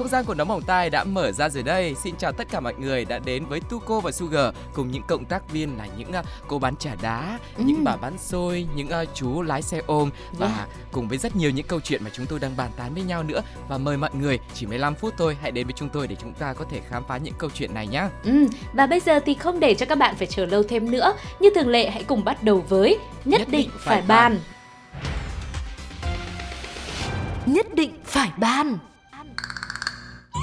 Không gian của nóng bỏng tai đã mở ra rồi đây. Xin chào tất cả mọi người đã đến với Tuco và Sugar cùng những cộng tác viên là những uh, cô bán trà đá, Ừ. những bà bán xôi, những uh, chú lái xe ôm và Yeah. cùng với rất nhiều những câu chuyện mà chúng tôi đang bàn tán với nhau nữa và mời mọi người chỉ 15 phút thôi hãy đến với chúng tôi để chúng ta có thể khám phá những câu chuyện này nhé. ừ, Và bây giờ thì không để cho các bạn phải chờ lâu thêm nữa Như thường lệ hãy cùng bắt đầu với Nhất, định phải bàn Nhất định phải bàn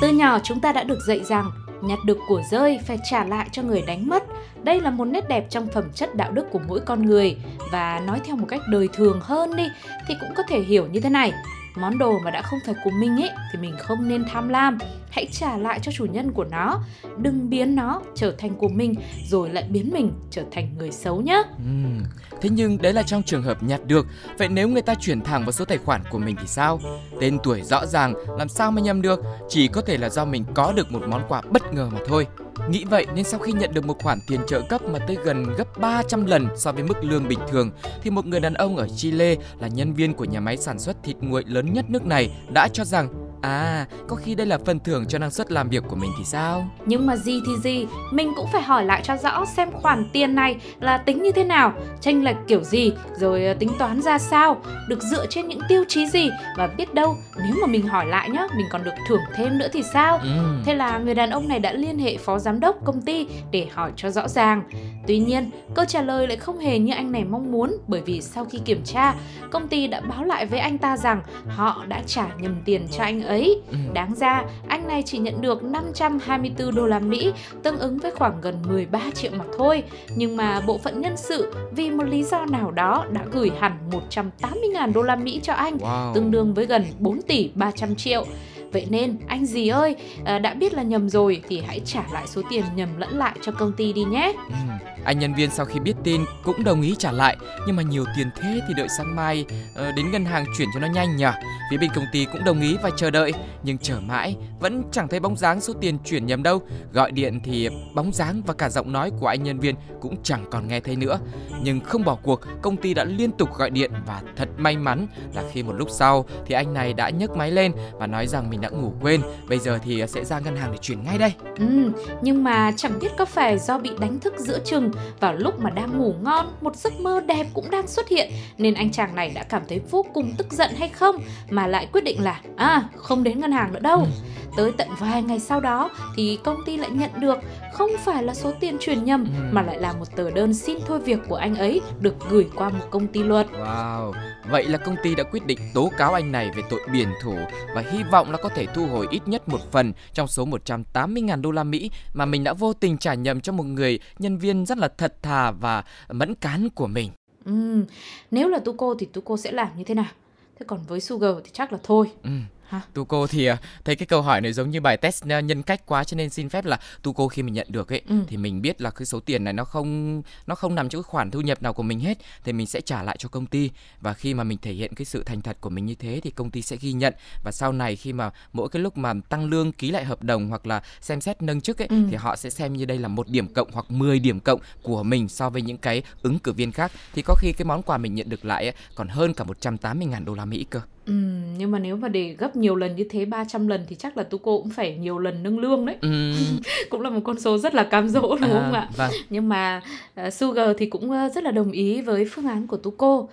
từ nhỏ chúng ta đã được dạy rằng, nhặt được của rơi phải trả lại cho người đánh mất. Đây là một nét đẹp trong phẩm chất đạo đức của mỗi con người và nói theo một cách đời thường hơn đi, thì cũng có thể hiểu như thế này. Món đồ mà đã không phải của mình ấy thì mình không nên tham lam, hãy trả lại cho chủ nhân của nó, đừng biến nó trở thành của mình rồi lại biến mình trở thành người xấu nhé. ừ. Thế nhưng đấy là trong trường hợp nhặt được Vậy nếu người ta chuyển thẳng vào số tài khoản của mình thì sao? Tên tuổi rõ ràng làm sao mà nhầm được Chỉ có thể là do mình có được một món quà bất ngờ mà thôi Nghĩ vậy nên sau khi nhận được một khoản tiền trợ cấp mà tới gần gấp 300 lần so với mức lương bình thường, thì một người đàn ông ở Chile là nhân viên của nhà máy sản xuất thịt nguội lớn nhất nước này đã cho rằng À, có khi đây là phần thưởng cho năng suất làm việc của mình thì sao? Nhưng mà gì thì gì, mình cũng phải hỏi lại cho rõ xem khoản tiền này là tính như thế nào, tranh lệch kiểu gì, rồi ờ, tính toán ra sao, được dựa trên những tiêu chí gì và biết đâu nếu mà mình hỏi lại nhá, mình còn được thưởng thêm nữa thì sao? Ừm. Thế là người đàn ông này đã liên hệ phó giám đốc công ty để hỏi cho rõ ràng. Tuy nhiên, câu trả lời lại không hề như anh này mong muốn bởi vì sau khi kiểm tra, công ty đã báo lại với anh ta rằng họ đã trả nhầm tiền cho anh ấy. Ừm. Đáng ra, anh này chỉ nhận được 524 đô la Mỹ, tương ứng với khoảng gần 13 triệu mà thôi. Nhưng mà bộ phận nhân sự vì một lý do nào đó đã gửi hẳn 180.000 đô la Mỹ cho anh, Wow. tương đương với gần 4 tỷ 300 triệu. Vậy nên anh gì ơi, à, đã biết là nhầm rồi thì hãy trả lại số tiền nhầm lẫn lại cho công ty đi nhé. Ừ. Anh nhân viên sau khi biết tin cũng đồng ý trả lại Nhưng mà nhiều tiền thế thì đợi sáng mai ờ, đến ngân hàng chuyển cho nó nhanh nhỉ Phía bên công ty cũng đồng ý và chờ đợi Nhưng chờ mãi vẫn chẳng thấy bóng dáng số tiền chuyển nhầm đâu Gọi điện thì bóng dáng và cả giọng nói của anh nhân viên cũng chẳng còn nghe thấy nữa Nhưng không bỏ cuộc công ty đã liên tục gọi điện Và thật may mắn là khi một lúc sau thì anh này đã nhấc máy lên Và nói rằng mình đã ngủ quên Bây giờ thì sẽ ra ngân hàng để chuyển ngay đây Ừ, nhưng mà chẳng biết có phải do bị đánh thức giữa chừng vào lúc mà đang ngủ ngon, một giấc mơ đẹp cũng đang xuất hiện nên anh chàng này đã cảm thấy vô cùng tức giận hay không mà lại quyết định là à không đến ngân hàng nữa đâu. Ừ. Tới tận vài ngày sau đó thì công ty lại nhận được không phải là số tiền chuyển nhầm Ừ. mà lại là một tờ đơn xin thôi việc của anh ấy được gửi qua một công ty luật. Wow, vậy là công ty đã quyết định tố cáo anh này về tội biển thủ và hy vọng là có thể thu hồi ít nhất một phần trong số 180.000 đô la Mỹ mà mình đã vô tình trả nhầm cho một người nhân viên rất là thật thà và mẫn cán của mình. Ừ, nếu là Tuco thì Tuco sẽ làm như thế nào? Thế còn với Sugar thì chắc là thôi. Ừ. Hả? Tuco thì à, thấy cái câu hỏi này giống như bài test à, nhân cách quá cho nên xin phép là Tuco khi mình nhận được ấy Ừ. thì mình biết là cái số tiền này nó không nó không nằm trong cái khoản thu nhập nào của mình hết thì mình sẽ trả lại cho công ty và khi mà mình thể hiện cái sự thành thật của mình như thế thì công ty sẽ ghi nhận và sau này khi mà mỗi cái lúc mà tăng lương ký lại hợp đồng hoặc là xem xét nâng chức ấy Ừ. thì họ sẽ xem như đây là một điểm cộng hoặc 10 điểm cộng của mình so với những cái ứng cử viên khác thì có khi cái món quà mình nhận được lại ấy, còn hơn cả 180.000 đô la Mỹ cơ. Ừ, nhưng mà nếu mà để gấp nhiều lần như thế 300 lần thì chắc là Tuco cũng phải nhiều lần nâng lương đấy. Ừm, Cũng là một con số rất là cam dỗ đúng không à, ạ? Vâng. Nhưng mà uh, Sugar thì cũng uh, rất là đồng ý với phương án của Tuco.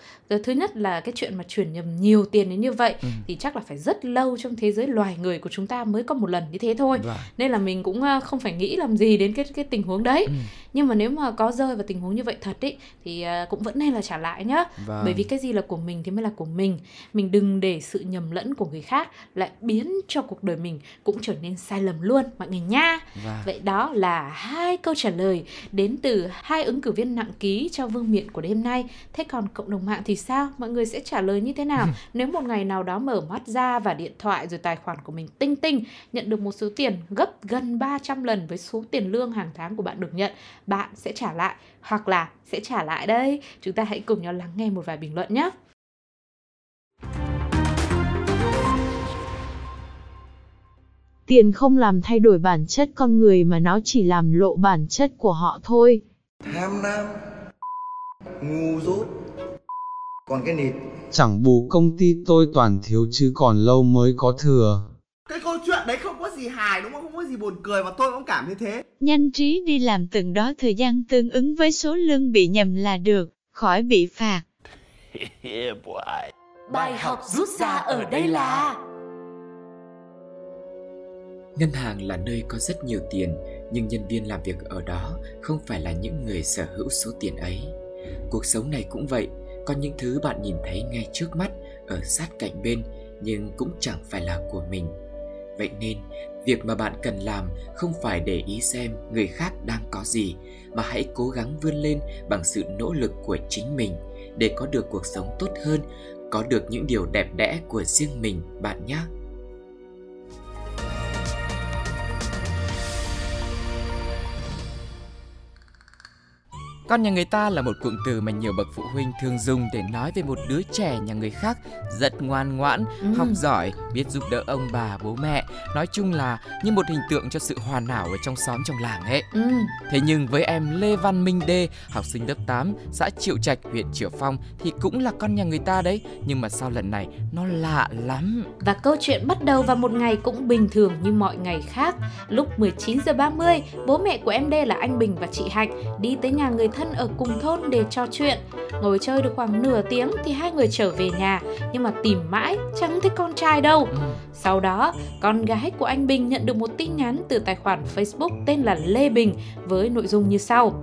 Thứ nhất là cái chuyện mà chuyển nhầm nhiều tiền đến như vậy Ừ. thì chắc là phải rất lâu trong thế giới loài người của chúng ta mới có một lần như thế thôi. Vâng. Nên là mình cũng uh, không phải nghĩ làm gì đến cái cái tình huống đấy. Ừ. Nhưng mà nếu mà có rơi vào tình huống như vậy thật ý thì uh, cũng vẫn nên là trả lại nhá. Vâng. Bởi vì cái gì là của mình thì mới là của mình Mình đừng để sự nhầm lẫn của người khác Lại biến cho cuộc đời mình cũng trở nên sai lầm luôn mọi người nha Vâng. Vậy đó là hai câu trả lời đến từ hai ứng cử viên nặng ký cho vương miện của đêm nay Thế còn cộng đồng mạng thì sao? Mọi người sẽ trả lời như thế nào? Nếu một ngày nào đó mở mắt ra và điện thoại rồi tài khoản của mình tinh tinh Nhận được một số tiền gấp gần 300 lần với số tiền lương hàng tháng của bạn được nhận Bạn sẽ trả lại hoặc là sẽ trả lại đây Chúng ta hãy cùng nhau lắng nghe một vài bình luận nhé Tiền không làm thay đổi bản chất con người mà nó chỉ làm lộ bản chất của họ thôi. Tham lam, ngu dốt, còn cái nịt. Chẳng bù công ty tôi toàn thiếu chứ còn lâu mới có thừa. Cái câu chuyện đấy không có gì hài đúng không? Không có gì buồn cười mà tôi cũng cảm như thế. Nhanh trí đi làm từng đó thời gian tương ứng với số lương bị nhầm là được, khỏi bị phạt. Bài học rút ra ở đây là Ngân hàng là nơi có rất nhiều tiền, nhưng nhân viên làm việc ở đó không phải là những người sở hữu số tiền ấy. Cuộc sống này cũng vậy, có những thứ bạn nhìn thấy ngay trước mắt, ở sát cạnh bên, nhưng cũng chẳng phải là của mình. Vậy nên, việc mà bạn cần làm không phải để ý xem người khác đang có gì, mà hãy cố gắng vươn lên bằng sự nỗ lực của chính mình để có được cuộc sống tốt hơn, có được những điều đẹp đẽ của riêng mình bạn nhé. Con nhà người ta là một cụm từ mà nhiều bậc phụ huynh thường dùng để nói về một đứa trẻ nhà người khác rất ngoan ngoãn, ừ. học giỏi, biết giúp đỡ ông bà, bố mẹ. Nói chung là như một hình tượng cho sự hoàn hảo ở trong xóm trong làng ấy. Ừ. Thế nhưng với em Lê Văn Minh Đê, học sinh lớp 8, xã Triệu Trạch, huyện Triệu Phong thì cũng là con nhà người ta đấy. Nhưng mà sau lần này nó lạ lắm. Và câu chuyện bắt đầu vào một ngày cũng bình thường như mọi ngày khác. Lúc 19 giờ 30, bố mẹ của em Đê là anh Bình và chị Hạnh đi tới nhà người thân ở cùng thôn để trò chuyện. Ngồi chơi được khoảng nửa tiếng thì hai người trở về nhà, nhưng mà tìm mãi chẳng thấy con trai đâu. Ừ. Sau đó, con gái của anh Bình nhận được một tin nhắn từ tài khoản Facebook tên là Lê Bình với nội dung như sau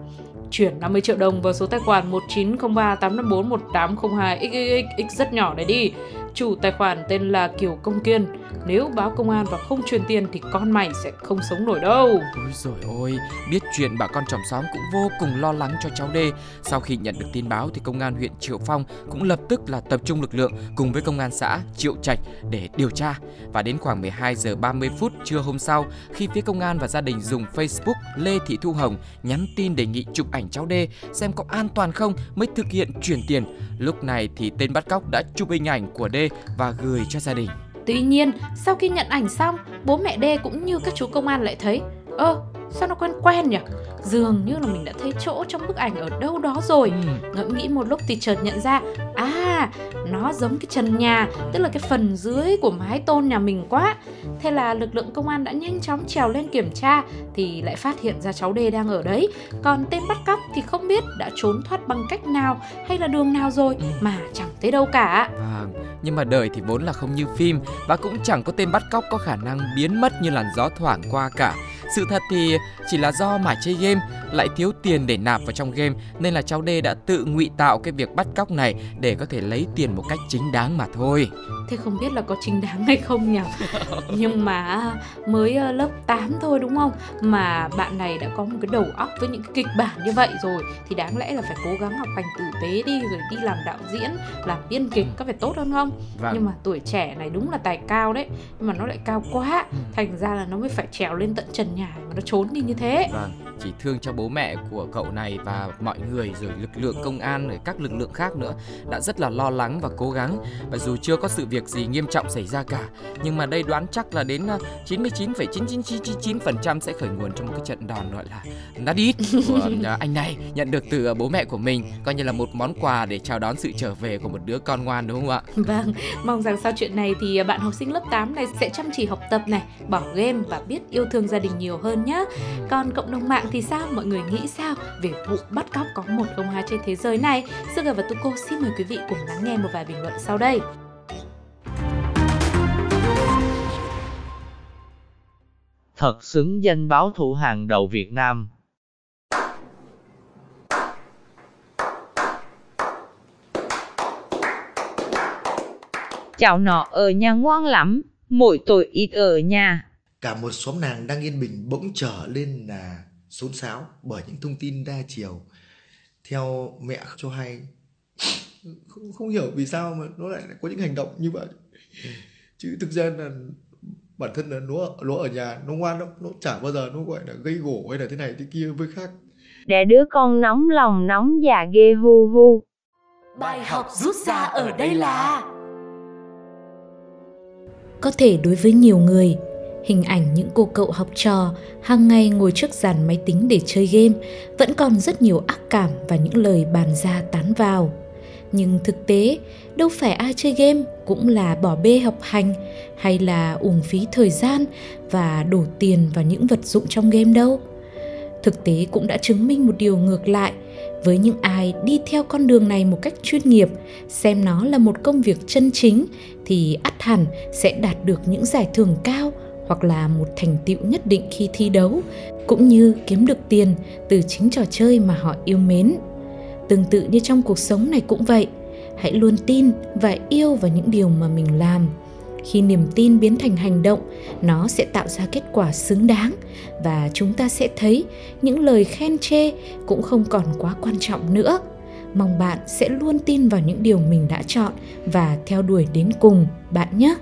chuyển 50 triệu đồng vào số tài khoản 1903854180 xxx rất nhỏ này đi. Chủ tài khoản tên là Kiều Công Kiên. Nếu báo công an và không truyền tiền thì con mày sẽ không sống nổi đâu. Ôi rồi ôi, biết chuyện bà con chòm xóm cũng vô cùng lo lắng cho cháu Đê. Sau khi nhận được tin báo thì công an huyện Triệu Phong cũng lập tức là tập trung lực lượng cùng với công an xã Triệu Trạch để điều tra. Và đến khoảng 12 giờ 30 phút trưa hôm sau, khi phía công an và gia đình dùng Facebook Lê Thị Thu Hồng nhắn tin đề nghị chụp ảnh cháu Đê xem có an toàn không mới thực hiện chuyển tiền. Lúc này thì tên bắt cóc đã chụp hình ảnh của Đê và gửi cho gia đình. Tuy nhiên, sau khi nhận ảnh xong, bố mẹ Đê cũng như các chú công an lại thấy Ơ, sao nó quen quen nhỉ? Dường như là mình đã thấy chỗ trong bức ảnh ở đâu đó rồi ừ. Ngẫm nghĩ một lúc thì chợt nhận ra À, nó giống cái trần nhà Tức là cái phần dưới của mái tôn nhà mình quá Thế là lực lượng công an đã nhanh chóng trèo lên kiểm tra Thì lại phát hiện ra cháu Đê đang ở đấy Còn tên bắt cóc thì không biết đã trốn thoát bằng cách nào Hay là đường nào rồi ừ. mà chẳng thấy đâu cả Vâng, nhưng mà đời thì vốn là không như phim Và cũng chẳng có tên bắt cóc có khả năng biến mất như làn gió thoảng qua cả sự thật thì chỉ là do mải chơi game lại thiếu tiền để nạp vào trong game nên là cháu D đã tự ngụy tạo cái việc bắt cóc này để có thể lấy tiền một cách chính đáng mà thôi. Thế không biết là có chính đáng hay không nhỉ? Nhưng mà mới ờ, lớp 8 thôi đúng không? Mà bạn này đã có một cái đầu óc với những cái kịch bản như vậy rồi thì đáng lẽ là phải cố gắng học hành tử tế đi rồi đi làm đạo diễn, làm biên kịch có phải tốt hơn không? Vâng. Nhưng mà tuổi trẻ này đúng là tài cao đấy, nhưng mà nó lại cao quá, ừ. thành ra là nó mới phải trèo lên tận trần nhà mà nó trốn đi như thế. Vâng, chỉ thương cho bố mẹ của cậu này và mọi người rồi lực lượng công an rồi các lực lượng khác nữa đã rất là lo lắng và cố gắng và dù chưa có sự việc gì nghiêm trọng xảy ra cả nhưng mà đây đoán chắc là đến 99,9999% sẽ khởi nguồn trong một cái trận đòn gọi là nát ít của à, anh này nhận được từ à, bố mẹ của mình coi như là một món quà để chào đón sự trở về của một đứa con ngoan đúng không ạ? Vâng, mong rằng sau chuyện này thì bạn học sinh lớp 8 này sẽ chăm chỉ học tập này, bỏ game và biết yêu thương gia đình nhiều hơn nhé. Còn cộng đồng mạng thì sao? Mọi người nghĩ sao về vụ bắt cóc có một không hai trên thế giới này? Sugar và Tuko xin mời quý vị cùng lắng nghe một vài bình luận sau đây. Thật xứng danh báo thủ hàng đầu Việt Nam. Cháu nọ ở nhà ngoan lắm, mỗi tội ít ở nhà. Cả một xóm nàng đang yên bình bỗng trở lên là xốn xáo bởi những thông tin đa chiều. Theo mẹ cho hay, không, không hiểu vì sao mà nó lại có những hành động như vậy. Chứ thực ra là bản thân là nó nó ở nhà nó ngoan lắm nó chả bao giờ nó gọi là gây gổ hay là thế này thế kia với khác để đứa con nóng lòng nóng già ghê hu hu bài học rút ra ở đây là có thể đối với nhiều người Hình ảnh những cô cậu học trò hàng ngày ngồi trước dàn máy tính để chơi game vẫn còn rất nhiều ác cảm và những lời bàn ra tán vào. Nhưng thực tế, đâu phải ai chơi game cũng là bỏ bê học hành hay là uổng phí thời gian và đổ tiền vào những vật dụng trong game đâu. Thực tế cũng đã chứng minh một điều ngược lại với những ai đi theo con đường này một cách chuyên nghiệp, xem nó là một công việc chân chính thì ắt hẳn sẽ đạt được những giải thưởng cao hoặc là một thành tựu nhất định khi thi đấu, cũng như kiếm được tiền từ chính trò chơi mà họ yêu mến. Tương tự như trong cuộc sống này cũng vậy, hãy luôn tin và yêu vào những điều mà mình làm. Khi niềm tin biến thành hành động nó sẽ tạo ra kết quả xứng đáng và chúng ta sẽ thấy những lời khen chê cũng không còn quá quan trọng nữa. Mong bạn sẽ luôn tin vào những điều mình đã chọn và theo đuổi đến cùng bạn nhé!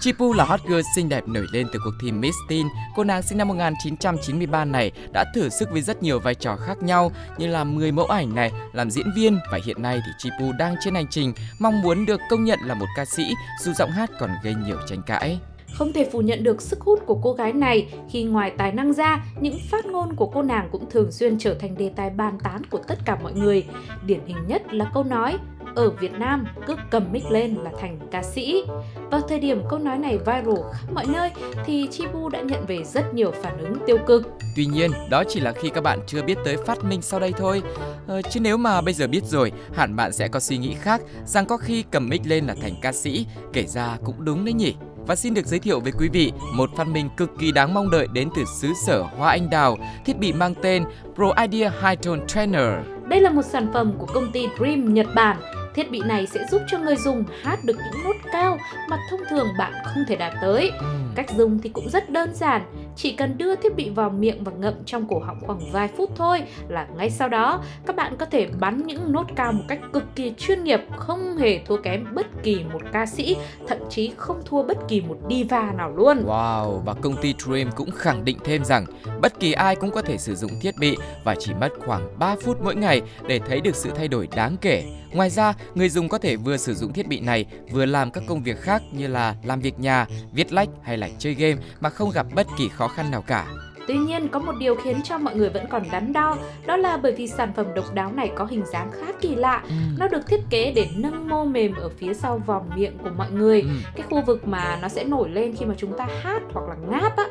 Chipu là hot girl xinh đẹp nổi lên từ cuộc thi Miss Teen. Cô nàng sinh năm 1993 này đã thử sức với rất nhiều vai trò khác nhau như là 10 mẫu ảnh này, làm diễn viên và hiện nay thì Chipu đang trên hành trình mong muốn được công nhận là một ca sĩ dù giọng hát còn gây nhiều tranh cãi. Không thể phủ nhận được sức hút của cô gái này khi ngoài tài năng ra, những phát ngôn của cô nàng cũng thường xuyên trở thành đề tài bàn tán của tất cả mọi người. Điển hình nhất là câu nói ở Việt Nam cứ cầm mic lên là thành ca sĩ. Vào thời điểm câu nói này viral khắp mọi nơi thì Chibu đã nhận về rất nhiều phản ứng tiêu cực. Tuy nhiên, đó chỉ là khi các bạn chưa biết tới phát minh sau đây thôi. Ờ, chứ nếu mà bây giờ biết rồi, hẳn bạn sẽ có suy nghĩ khác rằng có khi cầm mic lên là thành ca sĩ, kể ra cũng đúng đấy nhỉ. Và xin được giới thiệu với quý vị một phát minh cực kỳ đáng mong đợi đến từ xứ sở Hoa Anh Đào, thiết bị mang tên Pro Idea High Tone Trainer. Đây là một sản phẩm của công ty Dream Nhật Bản Thiết bị này sẽ giúp cho người dùng hát được những nốt cao mà thông thường bạn không thể đạt tới. Ừ. Cách dùng thì cũng rất đơn giản, chỉ cần đưa thiết bị vào miệng và ngậm trong cổ họng khoảng vài phút thôi là ngay sau đó các bạn có thể bắn những nốt cao một cách cực kỳ chuyên nghiệp, không hề thua kém bất kỳ một ca sĩ, thậm chí không thua bất kỳ một diva nào luôn. Wow, và công ty Dream cũng khẳng định thêm rằng bất kỳ ai cũng có thể sử dụng thiết bị và chỉ mất khoảng 3 phút mỗi ngày để thấy được sự thay đổi đáng kể. Ngoài ra, người dùng có thể vừa sử dụng thiết bị này vừa làm các công việc khác như là làm việc nhà, viết lách hay là chơi game mà không gặp bất kỳ khó khăn nào cả. Tuy nhiên, có một điều khiến cho mọi người vẫn còn đắn đo, đó là bởi vì sản phẩm độc đáo này có hình dáng khá kỳ lạ. Ừ. Nó được thiết kế để nâng mô mềm ở phía sau vòng miệng của mọi người, ừ. cái khu vực mà nó sẽ nổi lên khi mà chúng ta hát hoặc là ngáp á.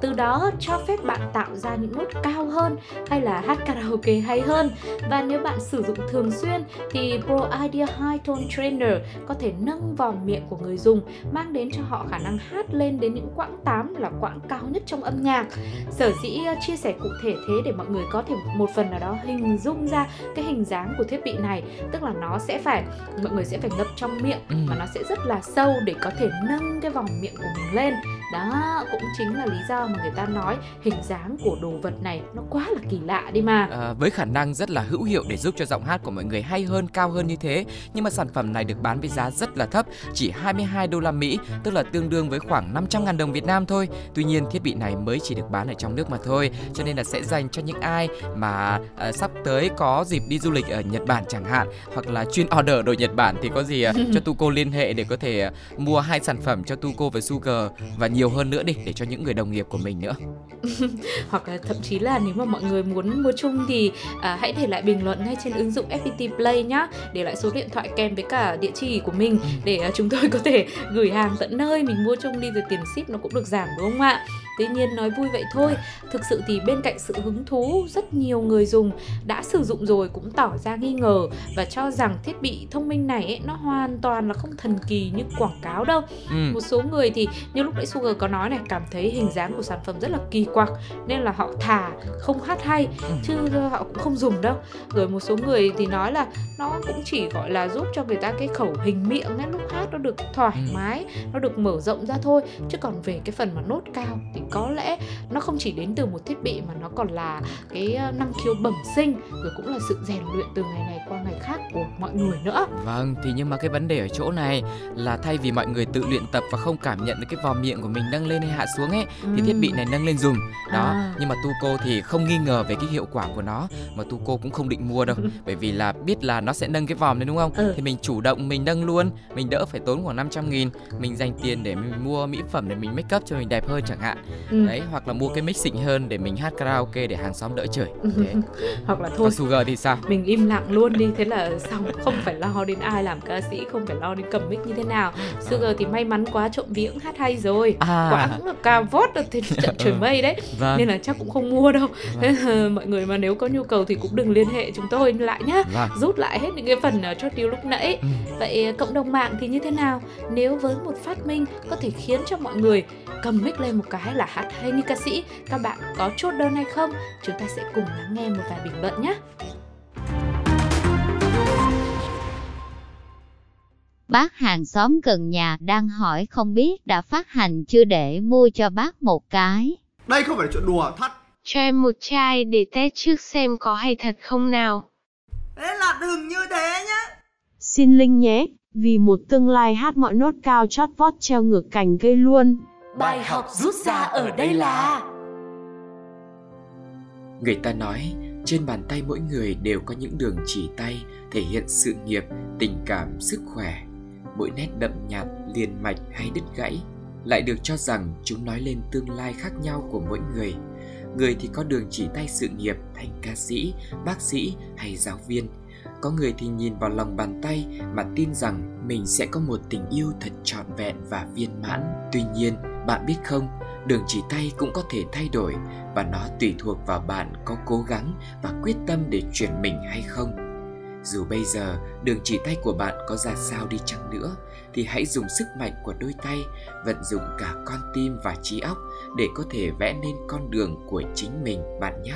Từ đó cho phép bạn tạo ra những nốt cao hơn hay là hát karaoke hay hơn. Và nếu bạn sử dụng thường xuyên thì Pro Idea High Tone Trainer có thể nâng vòng miệng của người dùng, mang đến cho họ khả năng hát lên đến những quãng 8 là quãng cao nhất trong âm nhạc sở dĩ ờ, chia sẻ cụ thể thế để mọi người có thể một phần nào đó hình dung ra cái hình dáng của thiết bị này tức là nó sẽ phải mọi người sẽ phải ngập trong miệng ừ. mà nó sẽ rất là sâu để có thể nâng cái vòng miệng của mình lên đó cũng chính là lý do mà người ta nói hình dáng của đồ vật này nó quá là kỳ lạ đi mà. À, với khả năng rất là hữu hiệu để giúp cho giọng hát của mọi người hay hơn cao hơn như thế. Nhưng mà sản phẩm này được bán với giá rất là thấp chỉ 22 đô la Mỹ tức là tương đương với khoảng 500 ngàn đồng Việt Nam thôi. Tuy nhiên thiết bị này mới chỉ được bán ở trong nước mà thôi cho nên là sẽ dành cho những ai mà uh, sắp tới có dịp đi du lịch ở Nhật Bản chẳng hạn hoặc là chuyên order đồ Nhật Bản thì có gì uh, cho Tuco liên hệ để có thể uh, mua hai sản phẩm cho Tuco và Sugar. Và nhiều hơn nữa đi để cho những người đồng nghiệp của mình nữa hoặc là thậm chí là nếu mà mọi người muốn mua chung thì à, hãy để lại bình luận ngay trên ứng dụng FPT Play nhá để lại số điện thoại kèm với cả địa chỉ của mình ừ. để à, chúng tôi có thể gửi hàng tận nơi mình mua chung đi rồi tiền ship nó cũng được giảm đúng không ạ tuy nhiên nói vui vậy thôi thực sự thì bên cạnh sự hứng thú rất nhiều người dùng đã sử dụng rồi cũng tỏ ra nghi ngờ và cho rằng thiết bị thông minh này ấy, nó hoàn toàn là không thần kỳ như quảng cáo đâu ừ. một số người thì như lúc nãy Sugar có nói này cảm thấy hình dáng của sản phẩm rất là kỳ quặc nên là họ thả không hát hay ừ. chứ họ cũng không dùng đâu rồi một số người thì nói là nó cũng chỉ gọi là giúp cho người ta cái khẩu hình miệng ấy, lúc hát nó được thoải ừ. mái nó được mở rộng ra thôi chứ còn về cái phần mà nốt cao thì có lẽ nó không chỉ đến từ một thiết bị mà nó còn là cái ờ, năng khiếu bẩm sinh rồi cũng là sự rèn luyện từ ngày này qua ngày khác của mọi người nữa Vâng, thì nhưng mà cái vấn đề ở chỗ này là thay vì mọi người tự luyện tập và không cảm nhận được cái vò miệng của mình nâng lên hay hạ xuống ấy thì thiết bị này nâng lên dùm. Đó, À. nhưng mà Tuco thì không nghi ngờ về cái hiệu quả của nó mà Tuco cũng không định mua đâu. Bởi vì là biết là nó sẽ nâng cái vòm đấy đúng không? Ừ. Thì mình chủ động mình nâng luôn, mình đỡ phải tốn khoảng 500 nghìn Mình dành tiền để mình mua mỹ phẩm để mình make up cho mình đẹp hơn chẳng hạn. Ừ. Đấy, hoặc là mua cái mic xịn hơn để mình hát karaoke để hàng xóm đỡ chửi. Thế. hoặc là thôi Còn Sugar thì sao? mình im lặng luôn đi thế là xong không phải lo đến ai làm ca sĩ không phải lo đến cầm mic như thế nào Sugar thì may mắn quá trộm vía cũng hát hay rồi À. cũng là ca vót ở trên trận trời mây đấy Vâng. nên là chắc cũng không mua đâu là mọi người mà nếu có nhu cầu thì cũng đừng liên hệ chúng tôi lại nhá Vâng. rút lại hết những cái phần chót điếu lúc nãy Ừ. vậy ờ, cộng đồng mạng thì như thế nào nếu với một phát minh có thể khiến cho mọi người cầm mic lên một cái là hát hay như ca sĩ các bạn có chốt đơn hay không chúng ta sẽ cùng lắng nghe một vài bình luận nhé Bác hàng xóm gần nhà đang hỏi không biết đã phát hành chưa để mua cho bác một cái. Đây không phải là chuyện đùa, thật. Cho em một chai để test trước xem có hay thật không nào. Thế là đừng như thế nhá. Xin Linh nhé, vì một tương lai hát mọi nốt cao chót vót treo ngược cành cây luôn bài học rút ra ở đây là Người ta nói, trên bàn tay mỗi người đều có những đường chỉ tay thể hiện sự nghiệp, tình cảm, sức khỏe. Mỗi nét đậm nhạt, liền mạch hay đứt gãy lại được cho rằng chúng nói lên tương lai khác nhau của mỗi người. Người thì có đường chỉ tay sự nghiệp thành ca sĩ, bác sĩ hay giáo viên. Có người thì nhìn vào lòng bàn tay mà tin rằng mình sẽ có một tình yêu thật trọn vẹn và viên mãn. Tuy nhiên, bạn biết không, đường chỉ tay cũng có thể thay đổi và nó tùy thuộc vào bạn có cố gắng và quyết tâm để chuyển mình hay không. Dù bây giờ đường chỉ tay của bạn có ra sao đi chăng nữa thì hãy dùng sức mạnh của đôi tay, vận dụng cả con tim và trí óc để có thể vẽ nên con đường của chính mình bạn nhé.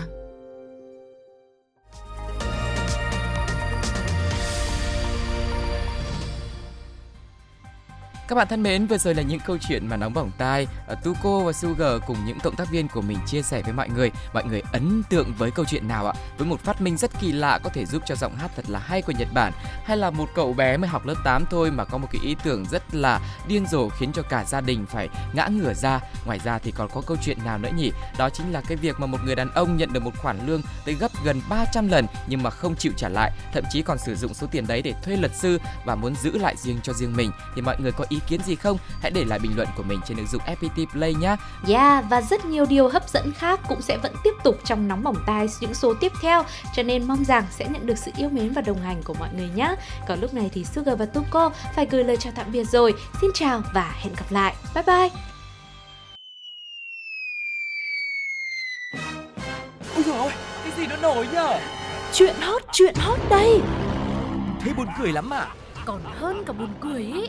Các bạn thân mến, vừa rồi là những câu chuyện mà nóng bỏng tai uh, Tuko và Sugar cùng những cộng tác viên của mình chia sẻ với mọi người. Mọi người ấn tượng với câu chuyện nào ạ? Với một phát minh rất kỳ lạ có thể giúp cho giọng hát thật là hay của Nhật Bản hay là một cậu bé mới học lớp 8 thôi mà có một cái ý tưởng rất là điên rồ khiến cho cả gia đình phải ngã ngửa ra. Ngoài ra thì còn có câu chuyện nào nữa nhỉ? Đó chính là cái việc mà một người đàn ông nhận được một khoản lương tới gấp gần 300 lần nhưng mà không chịu trả lại, thậm chí còn sử dụng số tiền đấy để thuê luật sư và muốn giữ lại riêng cho riêng mình. Thì mọi người có ý kiến gì không? Hãy để lại bình luận của mình trên ứng dụng FPT Play nhé. Yeah, và rất nhiều điều hấp dẫn khác cũng sẽ vẫn tiếp tục trong nóng bỏng tai những số tiếp theo cho nên mong rằng sẽ nhận được sự yêu mến và đồng hành của mọi người nhé. Còn lúc này thì Sugar và Tuko phải gửi lời chào tạm biệt rồi. Xin chào và hẹn gặp lại. Bye bye. Ôi dồi ôi, cái gì nó nổi nhở? Chuyện hot, chuyện hot đây. Thấy buồn cười lắm à? Còn hơn cả buồn cười ý.